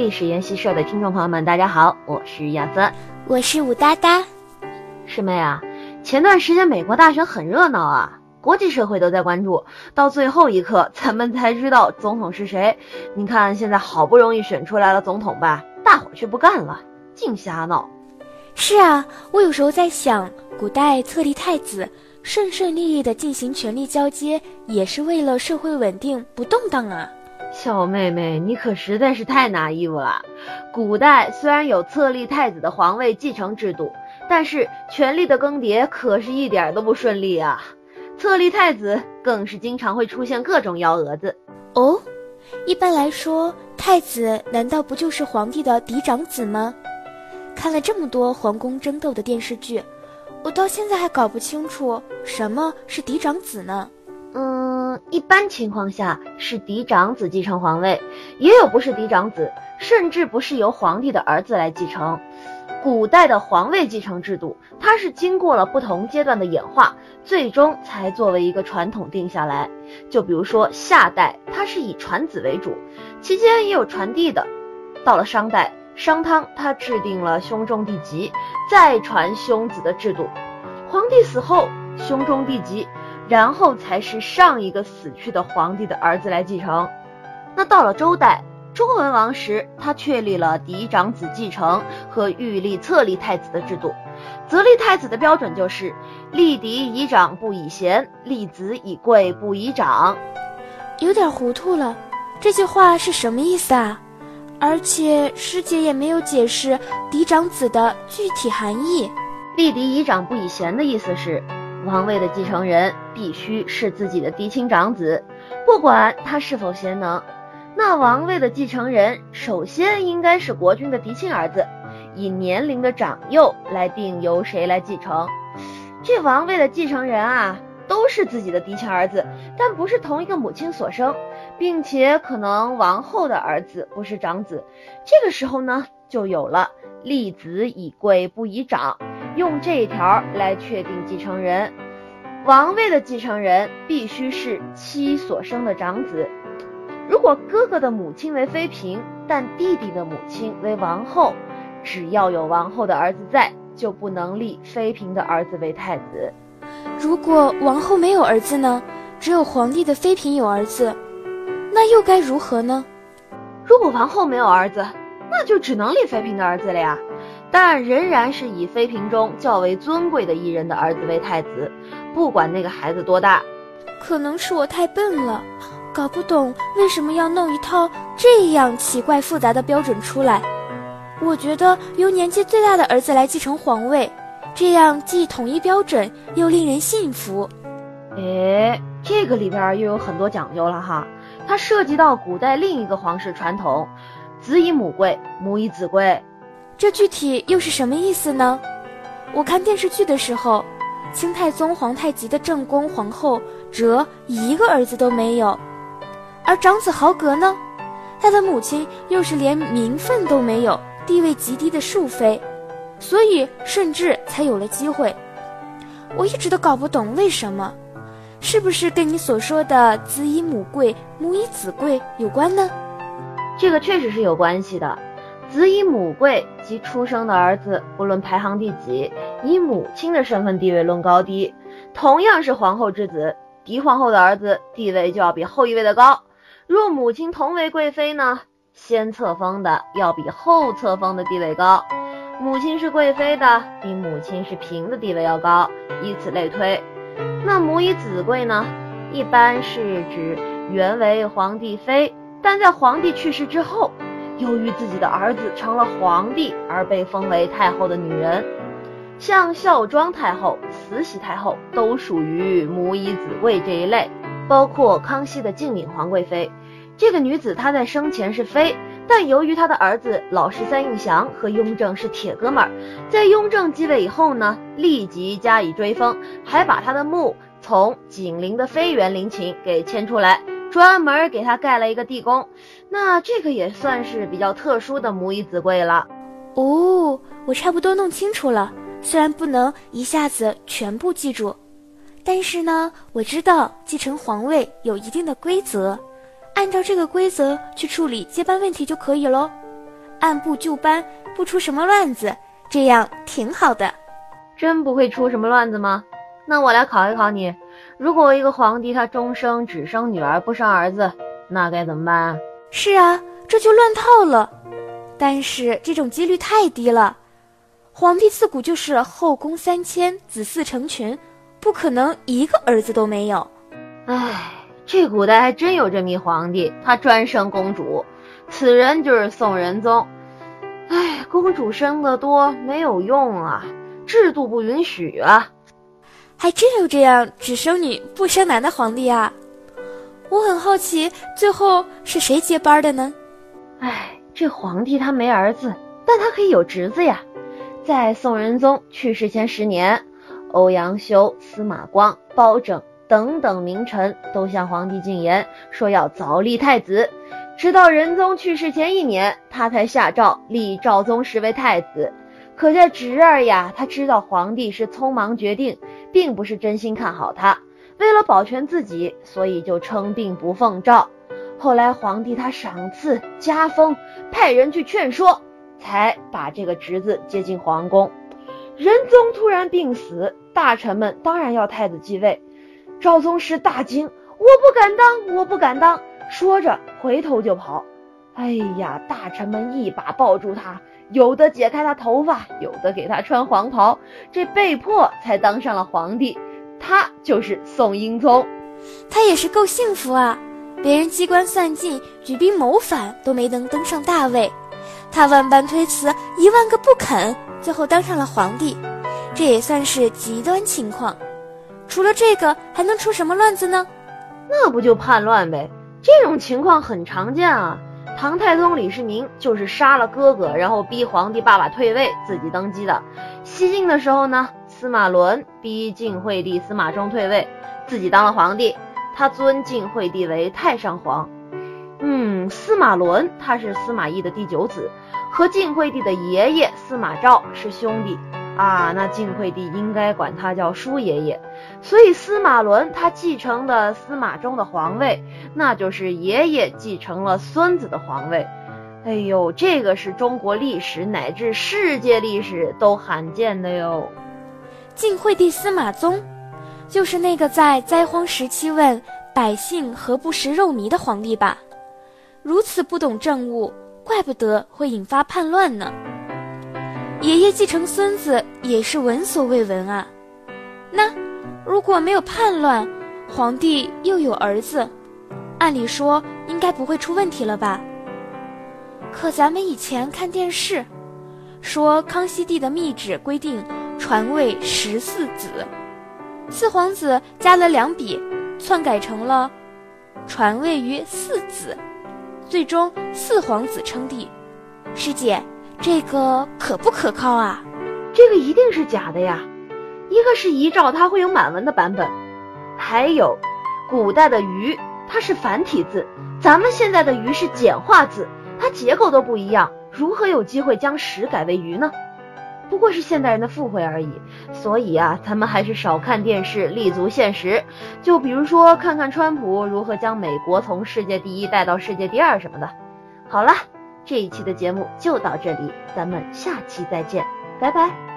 历史研习社的听众朋友们，大家好，我是亚瑟，我是武哒哒。师妹啊，前段时间美国大选很热闹啊，国际社会都在关注，到最后一刻咱们才知道总统是谁。你看现在好不容易选出来了总统吧，大伙却不干了，净瞎闹。是啊，我有时候在想，古代册立太子。顺顺利利的进行权力交接，也是为了社会稳定不动荡啊！小妹妹，你可实在是太拿衣服了。古代虽然有册立太子的皇位继承制度，但是权力的更迭可是一点都不顺利啊！册立太子更是经常会出现各种幺蛾子哦。一般来说，太子难道不就是皇帝的嫡长子吗？看了这么多皇宫争斗的电视剧。我到现在还搞不清楚什么是嫡长子呢。嗯，一般情况下是嫡长子继承皇位，也有不是嫡长子，甚至不是由皇帝的儿子来继承。古代的皇位继承制度，它是经过了不同阶段的演化，最终才作为一个传统定下来。就比如说夏代，它是以传子为主，期间也有传弟的。到了商代。商汤他制定了兄终弟及，再传兄子的制度。皇帝死后，兄终弟及，然后才是上一个死去的皇帝的儿子来继承。那到了周代，周文王时，他确立了嫡长子继承和御立册立太子的制度。择立太子的标准就是立嫡以长不以贤，立子以贵不以长。有点糊涂了，这句话是什么意思啊？而且师姐也没有解释嫡长子的具体含义。立嫡以长不以贤的意思是，王位的继承人必须是自己的嫡亲长子，不管他是否贤能。那王位的继承人首先应该是国君的嫡亲儿子，以年龄的长幼来定由谁来继承。这王位的继承人啊。都是自己的嫡亲儿子，但不是同一个母亲所生，并且可能王后的儿子不是长子。这个时候呢，就有了立子以贵不以长，用这一条来确定继承人。王位的继承人必须是妻所生的长子。如果哥哥的母亲为妃嫔，但弟弟的母亲为王后，只要有王后的儿子在，就不能立妃嫔的儿子为太子。如果王后没有儿子呢？只有皇帝的妃嫔有儿子，那又该如何呢？如果王后没有儿子，那就只能立妃嫔的儿子了呀。但仍然是以妃嫔中较为尊贵的一人的儿子为太子，不管那个孩子多大。可能是我太笨了，搞不懂为什么要弄一套这样奇怪复杂的标准出来。我觉得由年纪最大的儿子来继承皇位。这样既统一标准，又令人信服。哎，这个里边又有很多讲究了哈。它涉及到古代另一个皇室传统：子以母贵，母以子贵。这具体又是什么意思呢？我看电视剧的时候，清太宗皇太极的正宫皇后哲一个儿子都没有，而长子豪格呢，他的母亲又是连名分都没有、地位极低的庶妃。所以，顺治才有了机会。我一直都搞不懂为什么，是不是跟你所说的“子以母贵，母以子贵”有关呢？这个确实是有关系的。子以母贵，即出生的儿子不论排行第几，以母亲的身份地位论高低。同样是皇后之子，嫡皇后的儿子地位就要比后一位的高。若母亲同为贵妃呢，先册封的要比后册封的地位高。母亲是贵妃的，比母亲是嫔的地位要高，以此类推。那母以子贵呢？一般是指原为皇帝妃，但在皇帝去世之后，由于自己的儿子成了皇帝而被封为太后的女人。像孝庄太后、慈禧太后都属于母以子贵这一类，包括康熙的静敏皇贵妃。这个女子她在生前是妃。但由于她的儿子老十三应祥和雍正是铁哥们儿，在雍正继位以后呢，立即加以追封，还把他的墓从景陵的妃园陵寝给迁出来，专门给他盖了一个地宫。那这个也算是比较特殊的母以子贵了。哦，我差不多弄清楚了，虽然不能一下子全部记住，但是呢，我知道继承皇位有一定的规则。按照这个规则去处理接班问题就可以喽。按部就班，不出什么乱子，这样挺好的。真不会出什么乱子吗？那我来考一考你，如果一个皇帝他终生只生女儿不生儿子，那该怎么办啊？是啊，这就乱套了。但是这种几率太低了，皇帝自古就是后宫三千，子嗣成群，不可能一个儿子都没有。唉，这古代还真有这么一皇帝，他专生公主，此人就是宋仁宗。唉，公主生的多没有用啊，制度不允许啊。还真有这样只生女不生男的皇帝啊！我很好奇，最后是谁接班的呢？唉，这皇帝他没儿子，但他可以有侄子呀。在宋仁宗去世前十年，欧阳修、司马光、包拯等等名臣都向皇帝进言，说要早立太子。直到仁宗去世前一年，他才下诏立赵宗实为太子。可这侄儿呀，他知道皇帝是匆忙决定。并不是真心看好他，为了保全自己，所以就称病不奉诏。后来皇帝他赏赐加封，派人去劝说，才把这个侄子接进皇宫。仁宗突然病死，大臣们当然要太子继位。赵宗实大惊：“我不敢当，我不敢当！”说着回头就跑。哎呀，大臣们一把抱住他。有的解开他头发，有的给他穿黄袍，这被迫才当上了皇帝。他就是宋英宗，他也是够幸福啊！别人机关算尽，举兵谋反都没能登上大位，他万般推辞，一万个不肯，最后当上了皇帝。这也算是极端情况。除了这个，还能出什么乱子呢？那不就叛乱呗？这种情况很常见啊。唐太宗李世民就是杀了哥哥，然后逼皇帝爸爸退位，自己登基的。西晋的时候呢，司马伦逼晋惠帝司马衷退位，自己当了皇帝。他尊晋惠帝为太上皇。嗯，司马伦他是司马懿的第九子，和晋惠帝的爷爷司马昭是兄弟。啊，那晋惠帝应该管他叫叔爷爷，所以司马伦他继承的司马衷的皇位，那就是爷爷继承了孙子的皇位。哎呦，这个是中国历史乃至世界历史都罕见的哟。晋惠帝司马宗，就是那个在灾荒时期问百姓何不食肉糜的皇帝吧？如此不懂政务，怪不得会引发叛乱呢。爷爷继承孙子也是闻所未闻啊。那如果没有叛乱，皇帝又有儿子，按理说应该不会出问题了吧？可咱们以前看电视，说康熙帝的密旨规定传位十四子，四皇子加了两笔，篡改成了传位于四子，最终四皇子称帝。师姐。这个可不可靠啊？这个一定是假的呀！一个是遗诏，它会有满文的版本；还有，古代的“鱼”它是繁体字，咱们现在的“鱼”是简化字，它结构都不一样，如何有机会将“十”改为“鱼”呢？不过是现代人的附会而已。所以啊，咱们还是少看电视，立足现实。就比如说，看看川普如何将美国从世界第一带到世界第二什么的。好了。这一期的节目就到这里，咱们下期再见，拜拜。